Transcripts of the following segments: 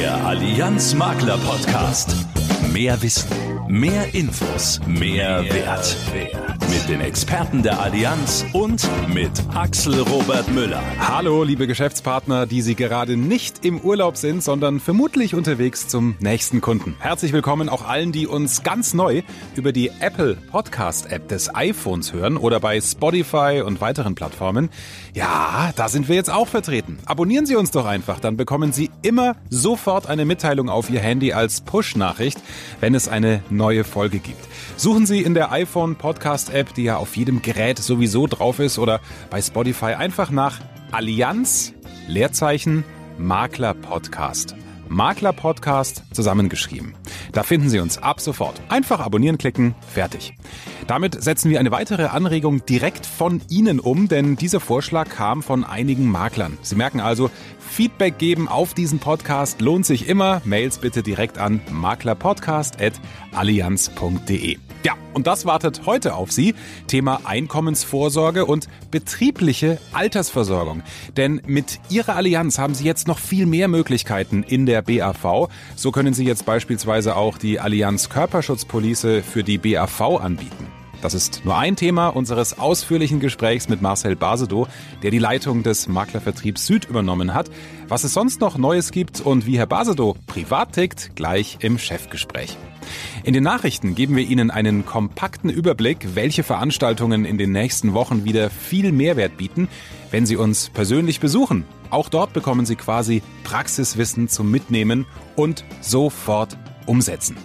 Der Allianz Makler Podcast. Mehr Wissen, mehr Infos, mehr, Wert. Mit den Experten der Allianz und mit Axel Robert Müller. Hallo, liebe Geschäftspartner, die Sie gerade nicht im Urlaub sind, sondern vermutlich unterwegs zum nächsten Kunden. Herzlich willkommen auch allen, die uns ganz neu über die Apple Podcast App des iPhones hören oder bei Spotify und weiteren Plattformen. Ja, da sind wir jetzt auch vertreten. Abonnieren Sie uns doch einfach, dann bekommen Sie immer sofort eine Mitteilung auf Ihr Handy als Push-Nachricht, wenn es eine neue Folge gibt. Suchen Sie in der iPhone Podcast App, die ja auf jedem Gerät sowieso drauf ist, oder bei Spotify einfach nach Allianz, Leerzeichen, Makler Podcast. Makler Podcast zusammengeschrieben. Da finden Sie uns ab sofort. Einfach abonnieren klicken, fertig. Damit setzen wir eine weitere Anregung direkt von Ihnen um, denn dieser Vorschlag kam von einigen Maklern. Sie merken also, Feedback geben auf diesen Podcast lohnt sich immer. Mails bitte direkt an maklerpodcast.allianz.de. Ja, und das wartet heute auf Sie. Thema Einkommensvorsorge und betriebliche Altersversorgung. Denn mit Ihrer Allianz haben Sie jetzt noch viel mehr Möglichkeiten in der BAV. So können Sie jetzt beispielsweise auch die Allianz Körperschutzpolice für die BAV anbieten. Das ist nur ein Thema unseres ausführlichen Gesprächs mit Marcel Basedow, der die Leitung des Maklervertriebs Süd übernommen hat. Was es sonst noch Neues gibt und wie Herr Basedow privat tickt, gleich im Chefgespräch. In den Nachrichten geben wir Ihnen einen kompakten Überblick, welche Veranstaltungen in den nächsten Wochen wieder viel Mehrwert bieten, wenn Sie uns persönlich besuchen. Auch dort bekommen Sie quasi Praxiswissen zum Mitnehmen und sofort umsetzen.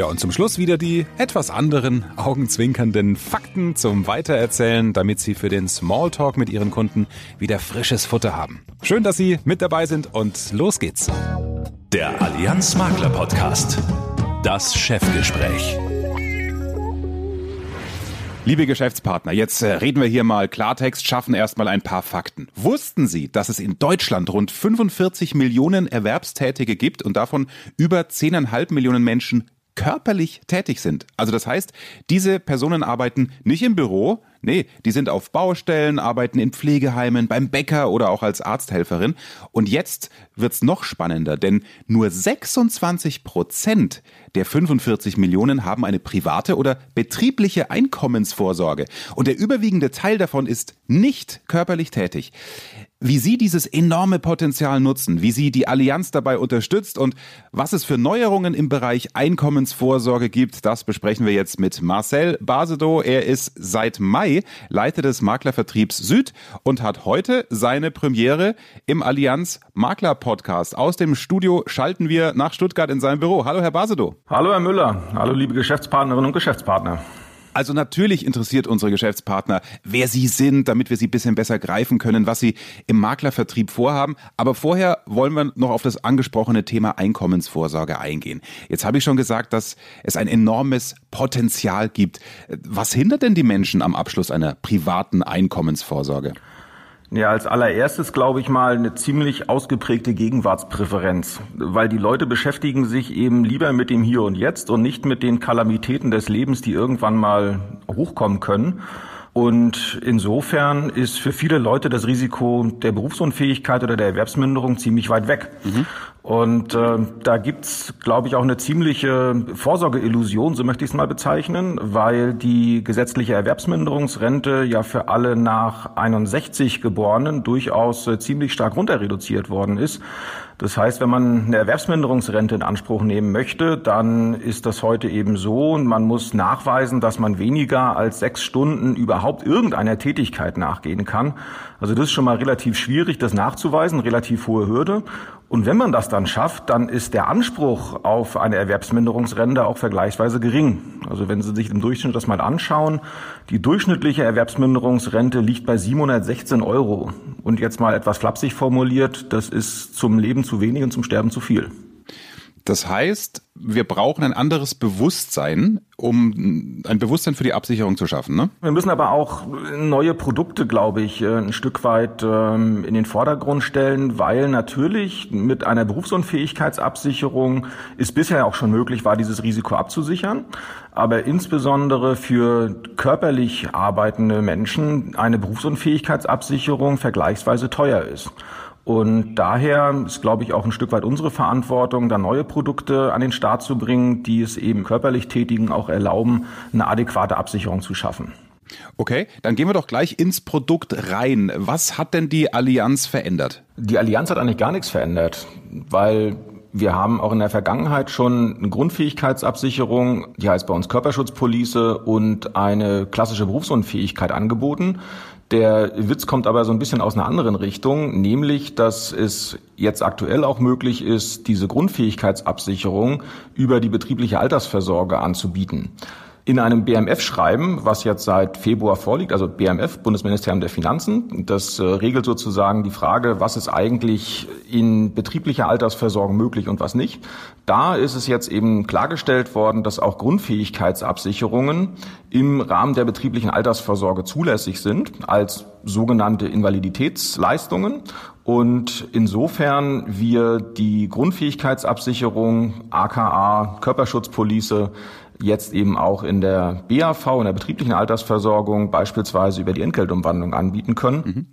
Ja, und zum Schluss wieder die etwas anderen, augenzwinkernden Fakten zum Weitererzählen, damit Sie für den Smalltalk mit Ihren Kunden wieder frisches Futter haben. Schön, dass Sie mit dabei sind und los geht's. Der Allianz Makler Podcast. Das Chefgespräch. Liebe Geschäftspartner, jetzt äh, reden wir hier mal Klartext, schaffen erstmal ein paar Fakten. Wussten Sie, dass es in Deutschland rund 45 Millionen Erwerbstätige gibt und davon über 10,5 Millionen Menschen körperlich tätig sind. Also das heißt, diese Personen arbeiten nicht im Büro, nee, die sind auf Baustellen, arbeiten in Pflegeheimen, beim Bäcker oder auch als Arzthelferin. Und jetzt wird's noch spannender, denn nur 26 Prozent der 45 Millionen haben eine private oder betriebliche Einkommensvorsorge. Und der überwiegende Teil davon ist nicht körperlich tätig wie Sie dieses enorme Potenzial nutzen, wie Sie die Allianz dabei unterstützt und was es für Neuerungen im Bereich Einkommensvorsorge gibt, das besprechen wir jetzt mit Marcel Basedow. Er ist seit Mai Leiter des Maklervertriebs Süd und hat heute seine Premiere im Allianz Makler Podcast. Aus dem Studio schalten wir nach Stuttgart in sein Büro. Hallo, Herr Basedow. Hallo, Herr Müller. Hallo, liebe Geschäftspartnerinnen und Geschäftspartner. Also natürlich interessiert unsere Geschäftspartner, wer sie sind, damit wir sie ein bisschen besser greifen können, was sie im Maklervertrieb vorhaben. Aber vorher wollen wir noch auf das angesprochene Thema Einkommensvorsorge eingehen. Jetzt habe ich schon gesagt, dass es ein enormes Potenzial gibt. Was hindert denn die Menschen am Abschluss einer privaten Einkommensvorsorge? Ja, als allererstes glaube ich mal eine ziemlich ausgeprägte Gegenwartspräferenz, weil die Leute beschäftigen sich eben lieber mit dem Hier und Jetzt und nicht mit den Kalamitäten des Lebens, die irgendwann mal hochkommen können. Und insofern ist für viele Leute das Risiko der Berufsunfähigkeit oder der Erwerbsminderung ziemlich weit weg. Mhm. Und äh, da gibt's, glaube ich, auch eine ziemliche Vorsorgeillusion, so möchte ich es mal bezeichnen, weil die gesetzliche Erwerbsminderungsrente ja für alle nach 61 Geborenen durchaus äh, ziemlich stark runter reduziert worden ist. Das heißt, wenn man eine Erwerbsminderungsrente in Anspruch nehmen möchte, dann ist das heute eben so und man muss nachweisen, dass man weniger als sechs Stunden überhaupt irgendeiner Tätigkeit nachgehen kann. Also das ist schon mal relativ schwierig, das nachzuweisen, relativ hohe Hürde. Und wenn man das dann schafft, dann ist der Anspruch auf eine Erwerbsminderungsrente auch vergleichsweise gering. Also wenn Sie sich im Durchschnitt das mal anschauen, die durchschnittliche Erwerbsminderungsrente liegt bei 716 Euro. Und jetzt mal etwas flapsig formuliert, das ist zum Leben zu wenig und zum Sterben zu viel. Das heißt, wir brauchen ein anderes Bewusstsein, um ein Bewusstsein für die Absicherung zu schaffen. Ne? Wir müssen aber auch neue Produkte, glaube ich, äh, ein Stück weit ähm, in den Vordergrund stellen, weil natürlich mit einer Berufsunfähigkeitsabsicherung ist bisher auch schon möglich, war dieses Risiko abzusichern. Aber insbesondere für körperlich arbeitende Menschen eine Berufsunfähigkeitsabsicherung vergleichsweise teuer ist. Und daher ist, glaube ich, auch ein Stück weit unsere Verantwortung, da neue Produkte an den Start zu bringen, die es eben körperlich Tätigen auch erlauben, eine adäquate Absicherung zu schaffen. Okay, dann gehen wir doch gleich ins Produkt rein. Was hat denn die Allianz verändert? Die Allianz hat eigentlich gar nichts verändert, weil wir haben auch in der Vergangenheit schon eine Grundfähigkeitsabsicherung, die heißt bei uns Körperschutzpolice und eine klassische Berufsunfähigkeit angeboten. Der Witz kommt aber so ein bisschen aus einer anderen Richtung, nämlich, dass es jetzt aktuell auch möglich ist, diese Grundfähigkeitsabsicherung über die betriebliche Altersversorge anzubieten. In einem BMF-Schreiben, was jetzt seit Februar vorliegt, also BMF, Bundesministerium der Finanzen, das äh, regelt sozusagen die Frage, was ist eigentlich in betrieblicher Altersversorgung möglich und was nicht. Da ist es jetzt eben klargestellt worden, dass auch Grundfähigkeitsabsicherungen im Rahmen der betrieblichen Altersvorsorge zulässig sind als sogenannte Invaliditätsleistungen. Und insofern wir die Grundfähigkeitsabsicherung, aka Körperschutzpolice, jetzt eben auch in der BAV, in der betrieblichen Altersversorgung beispielsweise über die Entgeltumwandlung anbieten können. Mhm.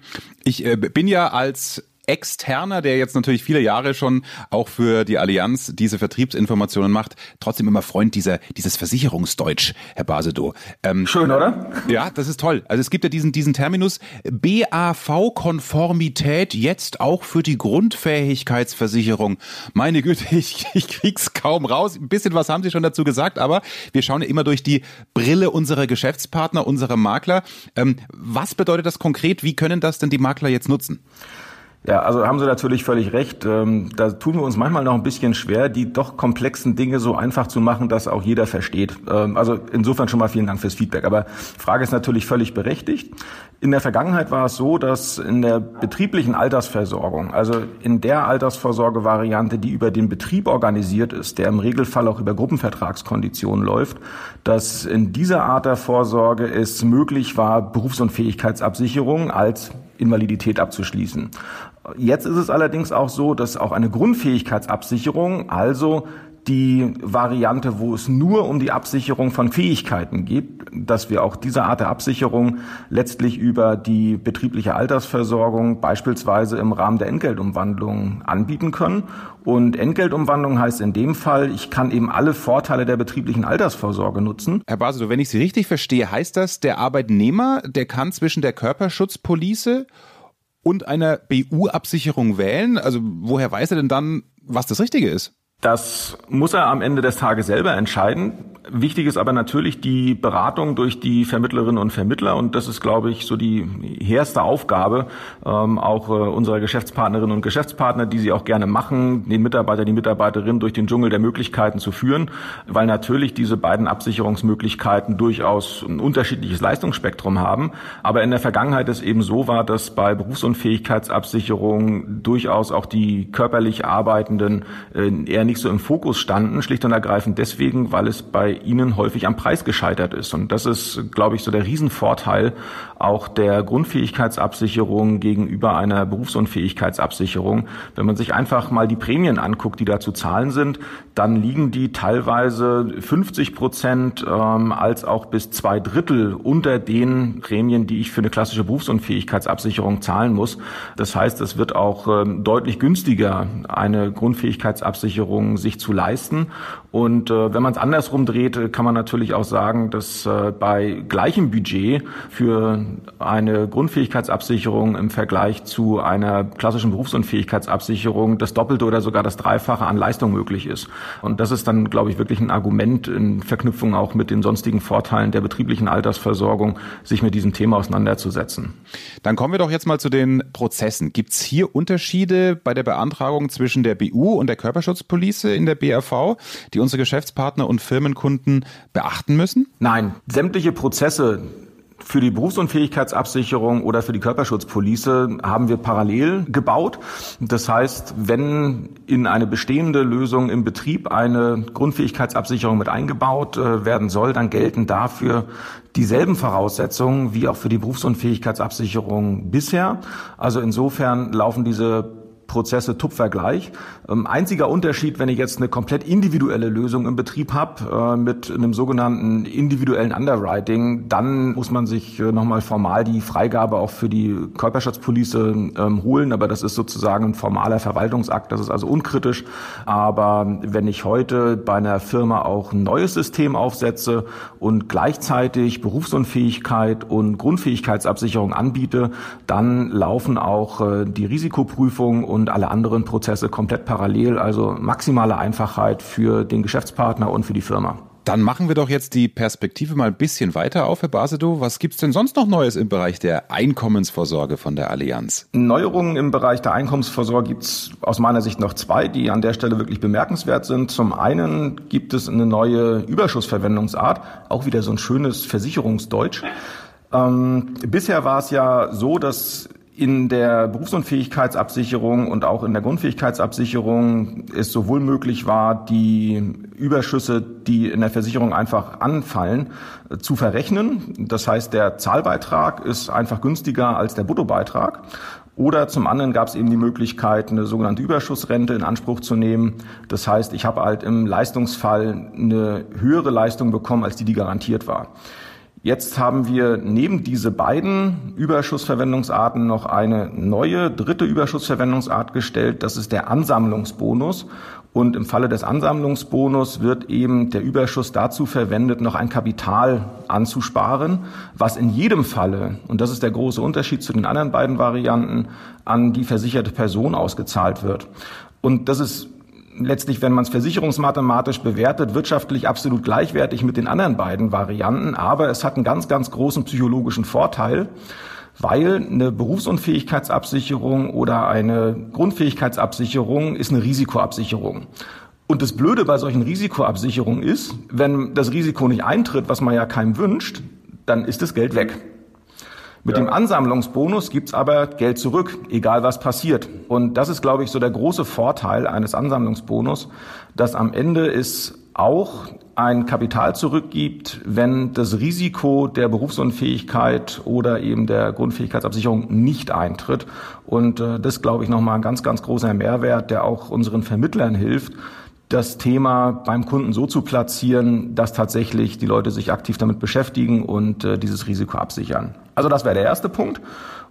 Ich äh, bin ja als Externer, der jetzt natürlich viele Jahre schon auch für die Allianz diese Vertriebsinformationen macht, trotzdem immer Freund dieser, dieses Versicherungsdeutsch, Herr Basedow. Ähm, Schön, oder? Ja, das ist toll. Also es gibt ja diesen, diesen Terminus BAV-Konformität jetzt auch für die Grundfähigkeitsversicherung. Meine Güte, ich, ich krieg's kaum raus. Ein bisschen was haben Sie schon dazu gesagt, aber wir schauen ja immer durch die Brille unserer Geschäftspartner, unserer Makler. Ähm, was bedeutet das konkret? Wie können das denn die Makler jetzt nutzen? Ja, also haben Sie natürlich völlig recht. Ähm, da tun wir uns manchmal noch ein bisschen schwer, die doch komplexen Dinge so einfach zu machen, dass auch jeder versteht. Ähm, also insofern schon mal vielen Dank fürs Feedback. Aber Frage ist natürlich völlig berechtigt. In der Vergangenheit war es so, dass in der betrieblichen Altersversorgung, also in der Altersvorsorgevariante, die über den Betrieb organisiert ist, der im Regelfall auch über Gruppenvertragskonditionen läuft, dass in dieser Art der Vorsorge es möglich war, Berufsunfähigkeitsabsicherung als Invalidität abzuschließen. Jetzt ist es allerdings auch so, dass auch eine Grundfähigkeitsabsicherung, also die Variante, wo es nur um die Absicherung von Fähigkeiten geht, dass wir auch diese Art der Absicherung letztlich über die betriebliche Altersversorgung beispielsweise im Rahmen der Entgeltumwandlung anbieten können. Und Entgeltumwandlung heißt in dem Fall, ich kann eben alle Vorteile der betrieblichen Altersvorsorge nutzen. Herr Basedow, wenn ich Sie richtig verstehe, heißt das, der Arbeitnehmer, der kann zwischen der Körperschutzpolice und einer BU-Absicherung wählen? Also woher weiß er denn dann, was das Richtige ist? Das muss er am Ende des Tages selber entscheiden. Wichtig ist aber natürlich die Beratung durch die Vermittlerinnen und Vermittler und das ist, glaube ich, so die erste Aufgabe ähm, auch äh, unserer Geschäftspartnerinnen und Geschäftspartner, die sie auch gerne machen, den Mitarbeiter, die Mitarbeiterin durch den Dschungel der Möglichkeiten zu führen, weil natürlich diese beiden Absicherungsmöglichkeiten durchaus ein unterschiedliches Leistungsspektrum haben. Aber in der Vergangenheit es eben so war, dass bei Berufsunfähigkeitsabsicherung durchaus auch die körperlich Arbeitenden äh, eher nicht so im Fokus standen, schlicht und ergreifend deswegen, weil es bei ihnen häufig am Preis gescheitert ist. Und das ist, glaube ich, so der Riesenvorteil auch der Grundfähigkeitsabsicherung gegenüber einer Berufsunfähigkeitsabsicherung. Wenn man sich einfach mal die Prämien anguckt, die da zu zahlen sind, dann liegen die teilweise 50 Prozent ähm, als auch bis zwei Drittel unter den Prämien, die ich für eine klassische Berufsunfähigkeitsabsicherung zahlen muss. Das heißt, es wird auch ähm, deutlich günstiger, eine Grundfähigkeitsabsicherung sich zu leisten. Und äh, wenn man es andersrum dreht, kann man natürlich auch sagen, dass äh, bei gleichem Budget für eine Grundfähigkeitsabsicherung im Vergleich zu einer klassischen Berufsunfähigkeitsabsicherung das Doppelte oder sogar das Dreifache an Leistung möglich ist. Und das ist dann, glaube ich, wirklich ein Argument in Verknüpfung auch mit den sonstigen Vorteilen der betrieblichen Altersversorgung, sich mit diesem Thema auseinanderzusetzen. Dann kommen wir doch jetzt mal zu den Prozessen. Gibt es hier Unterschiede bei der Beantragung zwischen der BU und der Körperschutzpolice in der BRV, die unsere Geschäftspartner und Firmenkunden beachten müssen? Nein, sämtliche Prozesse für die Berufsunfähigkeitsabsicherung oder für die Körperschutzpolice haben wir parallel gebaut. Das heißt, wenn in eine bestehende Lösung im Betrieb eine Grundfähigkeitsabsicherung mit eingebaut äh, werden soll, dann gelten dafür dieselben Voraussetzungen wie auch für die Berufsunfähigkeitsabsicherung bisher. Also insofern laufen diese Prozesse tupfergleich. Ähm, einziger Unterschied, wenn ich jetzt eine komplett individuelle Lösung im Betrieb habe, äh, mit einem sogenannten individuellen Underwriting, dann muss man sich äh, nochmal formal die Freigabe auch für die Körperschatzpolice ähm, holen. Aber das ist sozusagen ein formaler Verwaltungsakt, das ist also unkritisch. Aber wenn ich heute bei einer Firma auch ein neues System aufsetze und gleichzeitig Berufsunfähigkeit und Grundfähigkeitsabsicherung anbiete, dann laufen auch äh, die Risikoprüfung und alle anderen Prozesse komplett parallel. Also maximale Einfachheit für den Geschäftspartner und für die Firma. Dann machen wir doch jetzt die Perspektive mal ein bisschen weiter auf, Herr Basedow. Was gibt's denn sonst noch Neues im Bereich der Einkommensvorsorge von der Allianz? Neuerungen im Bereich der Einkommensvorsorge gibt's aus meiner Sicht noch zwei, die an der Stelle wirklich bemerkenswert sind. Zum einen gibt es eine neue Überschussverwendungsart, auch wieder so ein schönes Versicherungsdeutsch. Ähm, bisher war es ja so, dass in der Berufsunfähigkeitsabsicherung und auch in der Grundfähigkeitsabsicherung es sowohl möglich war, die Überschüsse, die in der Versicherung einfach anfallen, zu verrechnen. Das heißt, der Zahlbeitrag ist einfach günstiger als der Bruttobeitrag. Oder zum anderen gab es eben die Möglichkeit, eine sogenannte Überschussrente in Anspruch zu nehmen. Das heißt, ich habe halt im Leistungsfall eine höhere Leistung bekommen, als die, die garantiert war. Jetzt haben wir neben diese beiden Überschussverwendungsarten noch eine neue dritte Überschussverwendungsart gestellt. Das ist der Ansammlungsbonus. Und im Falle des Ansammlungsbonus wird eben der Überschuss dazu verwendet, noch ein Kapital anzusparen, was in jedem Falle, und das ist der große Unterschied zu den anderen beiden Varianten, an die versicherte Person ausgezahlt wird. Und das ist letztlich, wenn man es versicherungsmathematisch bewertet, wirtschaftlich absolut gleichwertig mit den anderen beiden Varianten. Aber es hat einen ganz, ganz großen psychologischen Vorteil, weil eine Berufsunfähigkeitsabsicherung oder eine Grundfähigkeitsabsicherung ist eine Risikoabsicherung. Und das Blöde bei solchen Risikoabsicherungen ist, wenn das Risiko nicht eintritt, was man ja keinem wünscht, dann ist das Geld weg. Mit ja. dem Ansammlungsbonus gibt's aber Geld zurück, egal was passiert. Und das ist, glaube ich, so der große Vorteil eines Ansammlungsbonus, dass am Ende es auch ein Kapital zurückgibt, wenn das Risiko der Berufsunfähigkeit oder eben der Grundfähigkeitsabsicherung nicht eintritt. Und äh, das, glaube ich, nochmal ein ganz, ganz großer Mehrwert, der auch unseren Vermittlern hilft, das Thema beim Kunden so zu platzieren, dass tatsächlich die Leute sich aktiv damit beschäftigen und äh, dieses Risiko absichern. Also das wäre der erste Punkt.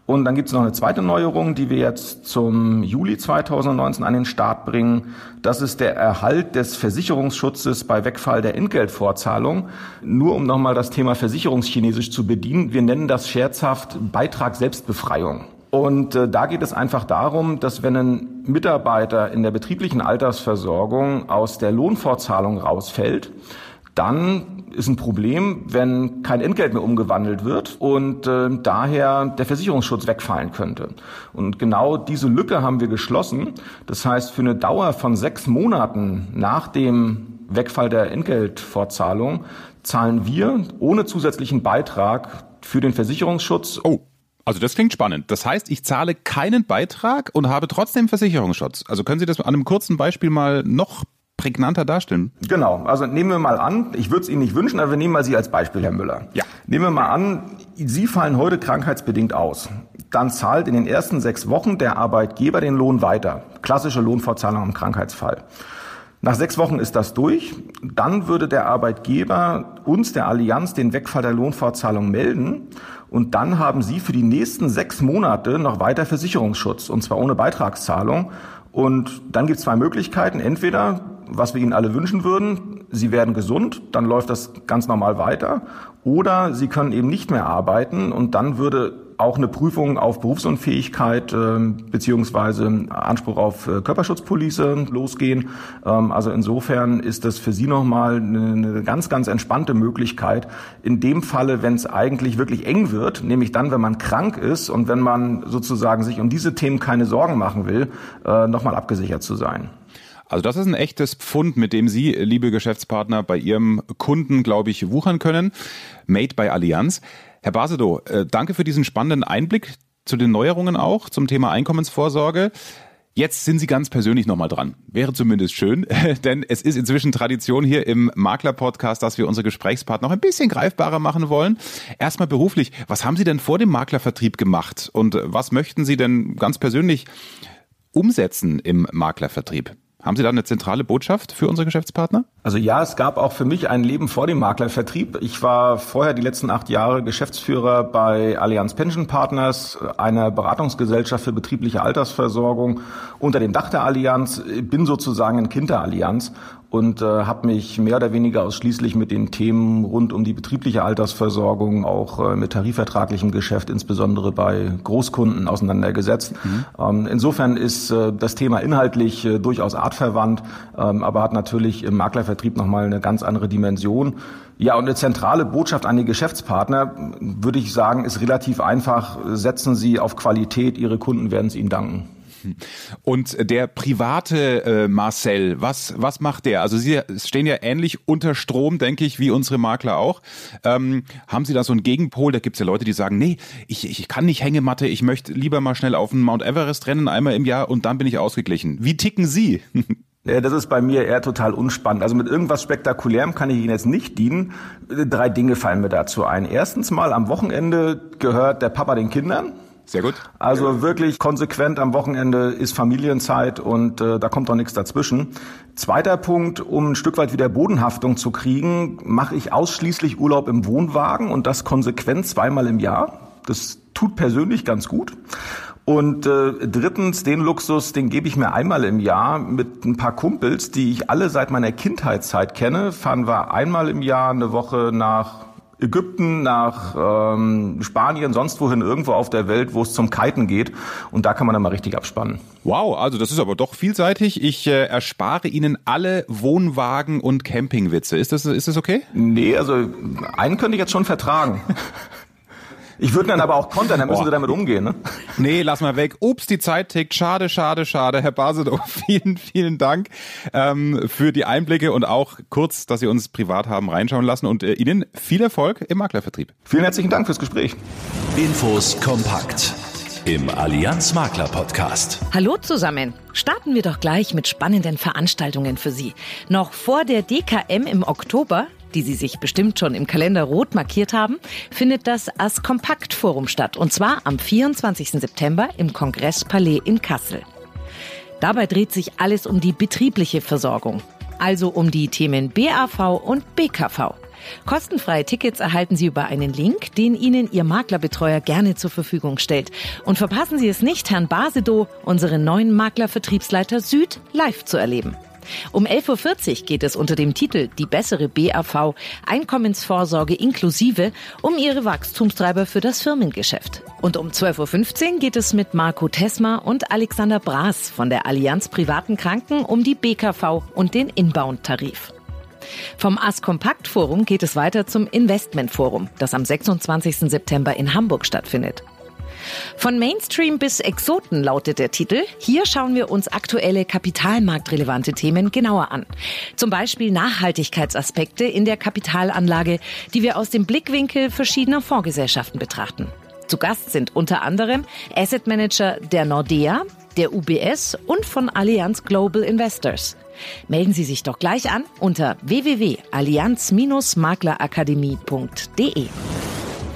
Und dann gibt es noch eine zweite Neuerung, die wir jetzt zum Juli 2019 an den Start bringen. Das ist der Erhalt des Versicherungsschutzes bei Wegfall der Entgeltvorzahlung. Nur um nochmal das Thema Versicherungschinesisch zu bedienen. Wir nennen das scherzhaft Beitrag Selbstbefreiung. Und äh, da geht es einfach darum, dass wenn ein Mitarbeiter in der betrieblichen Altersversorgung aus der Lohnfortzahlung rausfällt, dann ist ein Problem, wenn kein Entgelt mehr umgewandelt wird und äh, daher der Versicherungsschutz wegfallen könnte. Und genau diese Lücke haben wir geschlossen. Das heißt, für eine Dauer von sechs Monaten nach dem Wegfall der Entgeltfortzahlung zahlen wir ohne zusätzlichen Beitrag für den Versicherungsschutz. Oh. Also das klingt spannend. Das heißt, ich zahle keinen Beitrag und habe trotzdem Versicherungsschutz. Also können Sie das an einem kurzen Beispiel mal noch prägnanter darstellen? Genau. Also nehmen wir mal an, ich würde es Ihnen nicht wünschen, aber wir nehmen mal Sie als Beispiel, Herr Müller. Ja. Nehmen wir mal an, Sie fallen heute krankheitsbedingt aus. Dann zahlt in den ersten sechs Wochen der Arbeitgeber den Lohn weiter. Klassische Lohnfortzahlung im Krankheitsfall. Nach sechs Wochen ist das durch. Dann würde der Arbeitgeber uns, der Allianz, den Wegfall der Lohnfortzahlung melden und dann haben Sie für die nächsten sechs Monate noch weiter Versicherungsschutz, und zwar ohne Beitragszahlung. Und dann gibt es zwei Möglichkeiten. Entweder, was wir Ihnen alle wünschen würden, Sie werden gesund, dann läuft das ganz normal weiter. Oder Sie können eben nicht mehr arbeiten und dann würde auch eine Prüfung auf Berufsunfähigkeit äh, beziehungsweise Anspruch auf äh, Körperschutzpolice losgehen. Ähm, also insofern ist das für Sie nochmal eine, eine ganz, ganz entspannte Möglichkeit. In dem Falle, wenn es eigentlich wirklich eng wird, nämlich dann, wenn man krank ist und wenn man sozusagen sich um diese Themen keine Sorgen machen will, äh, nochmal abgesichert zu sein. Also das ist ein echtes Pfund, mit dem Sie, liebe Geschäftspartner, bei Ihrem Kunden, glaube ich, wuchern können. Made by Allianz. Herr Basedow, äh, danke für diesen spannenden Einblick zu den Neuerungen auch zum Thema Einkommensvorsorge. Jetzt sind Sie ganz persönlich nochmal dran. Wäre zumindest schön, denn es ist inzwischen Tradition hier im Makler-Podcast, dass wir unsere Gesprächspartner noch ein bisschen greifbarer machen wollen. Erstmal beruflich, was haben Sie denn vor dem Maklervertrieb gemacht und was möchten Sie denn ganz persönlich umsetzen im Maklervertrieb? Haben Sie da eine zentrale Botschaft für unsere Geschäftspartner? Also ja, es gab auch für mich ein Leben vor dem Maklervertrieb. Ich war vorher die letzten acht Jahre Geschäftsführer bei Allianz Pension Partners, einer Beratungsgesellschaft für betriebliche Altersversorgung unter dem Dach der Allianz. Bin sozusagen ein Kind der Allianz und äh, habe mich mehr oder weniger ausschließlich mit den Themen rund um die betriebliche Altersversorgung, auch äh, mit tarifvertraglichem Geschäft, insbesondere bei Großkunden auseinandergesetzt. Mhm. Ähm, insofern ist äh, das Thema inhaltlich äh, durchaus artverwandt, ähm, aber hat natürlich im Maklervertrieb nochmal eine ganz andere Dimension. Ja, und eine zentrale Botschaft an die Geschäftspartner, würde ich sagen, ist relativ einfach. Setzen Sie auf Qualität, Ihre Kunden werden es Ihnen danken. Und der private äh, Marcel, was, was macht der? Also Sie stehen ja ähnlich unter Strom, denke ich, wie unsere Makler auch. Ähm, haben Sie da so einen Gegenpol? Da gibt es ja Leute, die sagen, nee, ich, ich kann nicht Hängematte, ich möchte lieber mal schnell auf den Mount Everest rennen, einmal im Jahr und dann bin ich ausgeglichen. Wie ticken Sie? Das ist bei mir eher total unspannend. Also mit irgendwas Spektakulärem kann ich Ihnen jetzt nicht dienen. Drei Dinge fallen mir dazu ein. Erstens mal, am Wochenende gehört der Papa den Kindern. Sehr gut. Also wirklich konsequent am Wochenende ist Familienzeit und äh, da kommt doch nichts dazwischen. Zweiter Punkt, um ein Stück weit wieder Bodenhaftung zu kriegen, mache ich ausschließlich Urlaub im Wohnwagen und das konsequent zweimal im Jahr. Das tut persönlich ganz gut. Und äh, drittens, den Luxus, den gebe ich mir einmal im Jahr mit ein paar Kumpels, die ich alle seit meiner Kindheitszeit kenne. Fahren wir einmal im Jahr eine Woche nach Ägypten, nach ähm, Spanien, sonst wohin irgendwo auf der Welt, wo es zum Kiten geht. Und da kann man dann mal richtig abspannen. Wow, also das ist aber doch vielseitig. Ich äh, erspare Ihnen alle Wohnwagen- und Campingwitze. Ist das, ist das okay? Nee, also einen könnte ich jetzt schon vertragen. Ich würde dann aber auch kontern, dann müssen Sie damit umgehen. Ne? Nee, lass mal weg. Ups, die Zeit tickt. Schade, schade, schade. Herr Basedow, vielen, vielen Dank ähm, für die Einblicke und auch kurz, dass Sie uns privat haben reinschauen lassen. Und äh, Ihnen viel Erfolg im Maklervertrieb. Vielen herzlichen Dank fürs Gespräch. Infos kompakt im Allianz Makler Podcast. Hallo zusammen. Starten wir doch gleich mit spannenden Veranstaltungen für Sie. Noch vor der DKM im Oktober die Sie sich bestimmt schon im Kalender rot markiert haben, findet das As Kompakt Forum statt. Und zwar am 24. September im Kongresspalais in Kassel. Dabei dreht sich alles um die betriebliche Versorgung. Also um die Themen BAV und BKV. Kostenfreie Tickets erhalten Sie über einen Link, den Ihnen Ihr Maklerbetreuer gerne zur Verfügung stellt. Und verpassen Sie es nicht, Herrn Basedow, unseren neuen Maklervertriebsleiter Süd, live zu erleben. Um 11.40 Uhr geht es unter dem Titel Die bessere BAV Einkommensvorsorge inklusive um ihre Wachstumstreiber für das Firmengeschäft. Und um 12.15 Uhr geht es mit Marco Tesma und Alexander Braas von der Allianz Privaten Kranken um die BKV und den Inbound-Tarif. Vom AS Kompakt Forum geht es weiter zum Investment Forum, das am 26. September in Hamburg stattfindet. Von Mainstream bis Exoten lautet der Titel. Hier schauen wir uns aktuelle kapitalmarktrelevante Themen genauer an. Zum Beispiel Nachhaltigkeitsaspekte in der Kapitalanlage, die wir aus dem Blickwinkel verschiedener Fondsgesellschaften betrachten. Zu Gast sind unter anderem Asset Manager der Nordea, der UBS und von Allianz Global Investors. Melden Sie sich doch gleich an unter www.allianz-maklerakademie.de.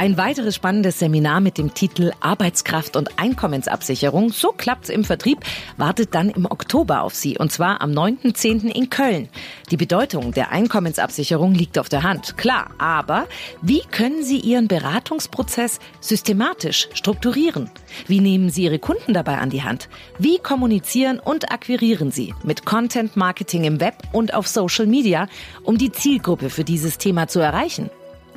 Ein weiteres spannendes Seminar mit dem Titel Arbeitskraft und Einkommensabsicherung, so klappt's im Vertrieb, wartet dann im Oktober auf Sie und zwar am 9.10. in Köln. Die Bedeutung der Einkommensabsicherung liegt auf der Hand, klar, aber wie können Sie Ihren Beratungsprozess systematisch strukturieren? Wie nehmen Sie Ihre Kunden dabei an die Hand? Wie kommunizieren und akquirieren Sie mit Content Marketing im Web und auf Social Media, um die Zielgruppe für dieses Thema zu erreichen?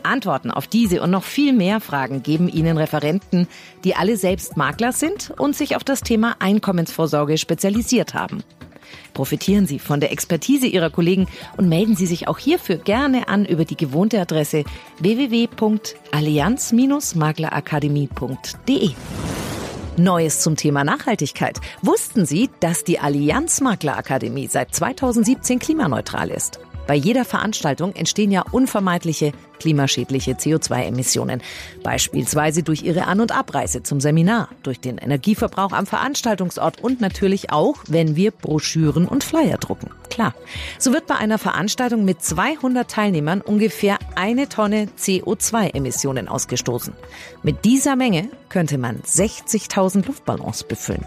Antworten auf diese und noch viel mehr Fragen geben Ihnen Referenten, die alle selbst Makler sind und sich auf das Thema Einkommensvorsorge spezialisiert haben. Profitieren Sie von der Expertise Ihrer Kollegen und melden Sie sich auch hierfür gerne an über die gewohnte Adresse www.allianz-maklerakademie.de. Neues zum Thema Nachhaltigkeit. Wussten Sie, dass die Allianz Maklerakademie seit 2017 klimaneutral ist? Bei jeder Veranstaltung entstehen ja unvermeidliche klimaschädliche CO2-Emissionen. Beispielsweise durch ihre An- und Abreise zum Seminar, durch den Energieverbrauch am Veranstaltungsort und natürlich auch, wenn wir Broschüren und Flyer drucken. Klar. So wird bei einer Veranstaltung mit 200 Teilnehmern ungefähr eine Tonne CO2-Emissionen ausgestoßen. Mit dieser Menge könnte man 60.000 Luftballons befüllen.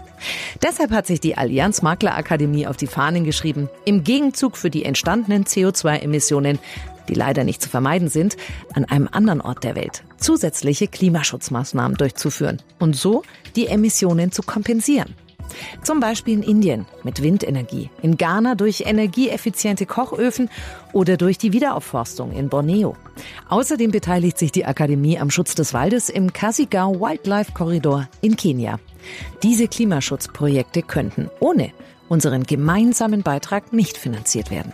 Deshalb hat sich die Allianz Makler Akademie auf die Fahnen geschrieben, im Gegenzug für die entstandenen CO2-Emissionen die leider nicht zu vermeiden sind, an einem anderen Ort der Welt zusätzliche Klimaschutzmaßnahmen durchzuführen und so die Emissionen zu kompensieren. Zum Beispiel in Indien mit Windenergie, in Ghana durch energieeffiziente Kochöfen oder durch die Wiederaufforstung in Borneo. Außerdem beteiligt sich die Akademie am Schutz des Waldes im Kasigao Wildlife Corridor in Kenia. Diese Klimaschutzprojekte könnten ohne unseren gemeinsamen Beitrag nicht finanziert werden.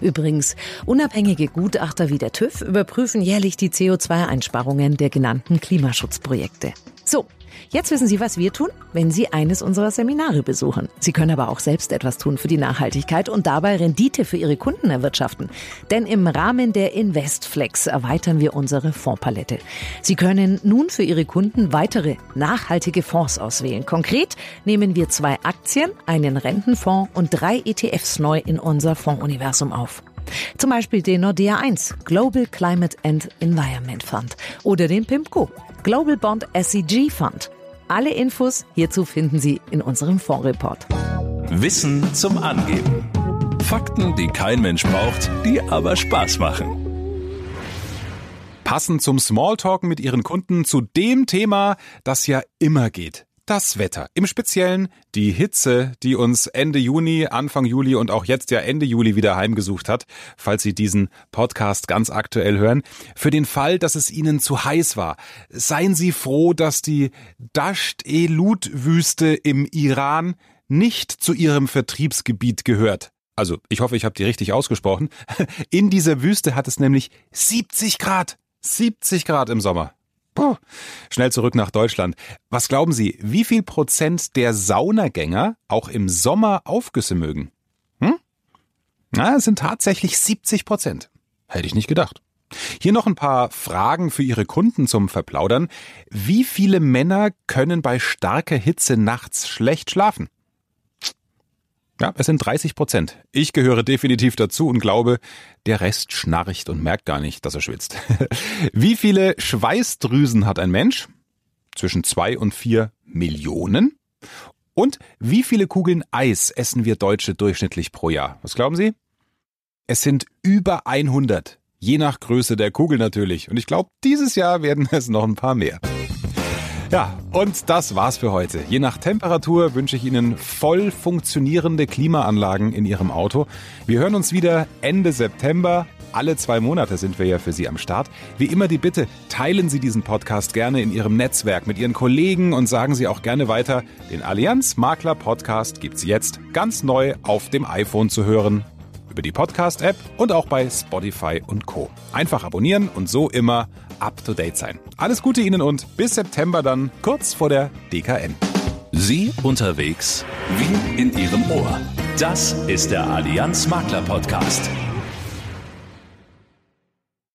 Übrigens, unabhängige Gutachter wie der TÜV überprüfen jährlich die CO2-Einsparungen der genannten Klimaschutzprojekte. So, Jetzt wissen Sie, was wir tun, wenn Sie eines unserer Seminare besuchen. Sie können aber auch selbst etwas tun für die Nachhaltigkeit und dabei Rendite für Ihre Kunden erwirtschaften. Denn im Rahmen der Investflex erweitern wir unsere Fondspalette. Sie können nun für Ihre Kunden weitere nachhaltige Fonds auswählen. Konkret nehmen wir zwei Aktien, einen Rentenfonds und drei ETFs neu in unser Fondsuniversum auf. Zum Beispiel den Nordea 1 Global Climate and Environment Fund oder den PIMCO Global Bond SEG Fund. Alle Infos hierzu finden Sie in unserem Fondsreport. Wissen zum Angeben. Fakten, die kein Mensch braucht, die aber Spaß machen. Passend zum Smalltalken mit Ihren Kunden zu dem Thema, das ja immer geht das Wetter. Im Speziellen die Hitze, die uns Ende Juni, Anfang Juli und auch jetzt ja Ende Juli wieder heimgesucht hat, falls Sie diesen Podcast ganz aktuell hören. Für den Fall, dass es Ihnen zu heiß war, seien Sie froh, dass die Dasht-e-Lut-Wüste im Iran nicht zu Ihrem Vertriebsgebiet gehört. Also, ich hoffe, ich habe die richtig ausgesprochen. In dieser Wüste hat es nämlich 70 Grad. 70 Grad im Sommer. Puh. Schnell zurück nach Deutschland. Was glauben Sie, wie viel Prozent der Saunagänger auch im Sommer Aufgüsse mögen? Hm? Na, es sind tatsächlich 70 Prozent. Hätte ich nicht gedacht. Hier noch ein paar Fragen für Ihre Kunden zum Verplaudern. Wie viele Männer können bei starker Hitze nachts schlecht schlafen? Ja, es sind 30 Prozent. Ich gehöre definitiv dazu und glaube, der Rest schnarcht und merkt gar nicht, dass er schwitzt. Wie viele Schweißdrüsen hat ein Mensch? Zwischen zwei und vier Millionen. Und wie viele Kugeln Eis essen wir Deutsche durchschnittlich pro Jahr? Was glauben Sie? Es sind über 100. Je nach Größe der Kugel natürlich. Und ich glaube, dieses Jahr werden es noch ein paar mehr. Ja, und das war's für heute. Je nach Temperatur wünsche ich Ihnen voll funktionierende Klimaanlagen in Ihrem Auto. Wir hören uns wieder Ende September. Alle zwei Monate sind wir ja für Sie am Start. Wie immer die Bitte, teilen Sie diesen Podcast gerne in Ihrem Netzwerk mit Ihren Kollegen und sagen Sie auch gerne weiter, den Allianz Makler Podcast gibt's jetzt ganz neu auf dem iPhone zu hören über die Podcast-App und auch bei Spotify und Co. Einfach abonnieren und so immer up-to-date sein. Alles Gute Ihnen und bis September dann kurz vor der DKN. Sie unterwegs wie in Ihrem Ohr. Das ist der Allianz Makler Podcast.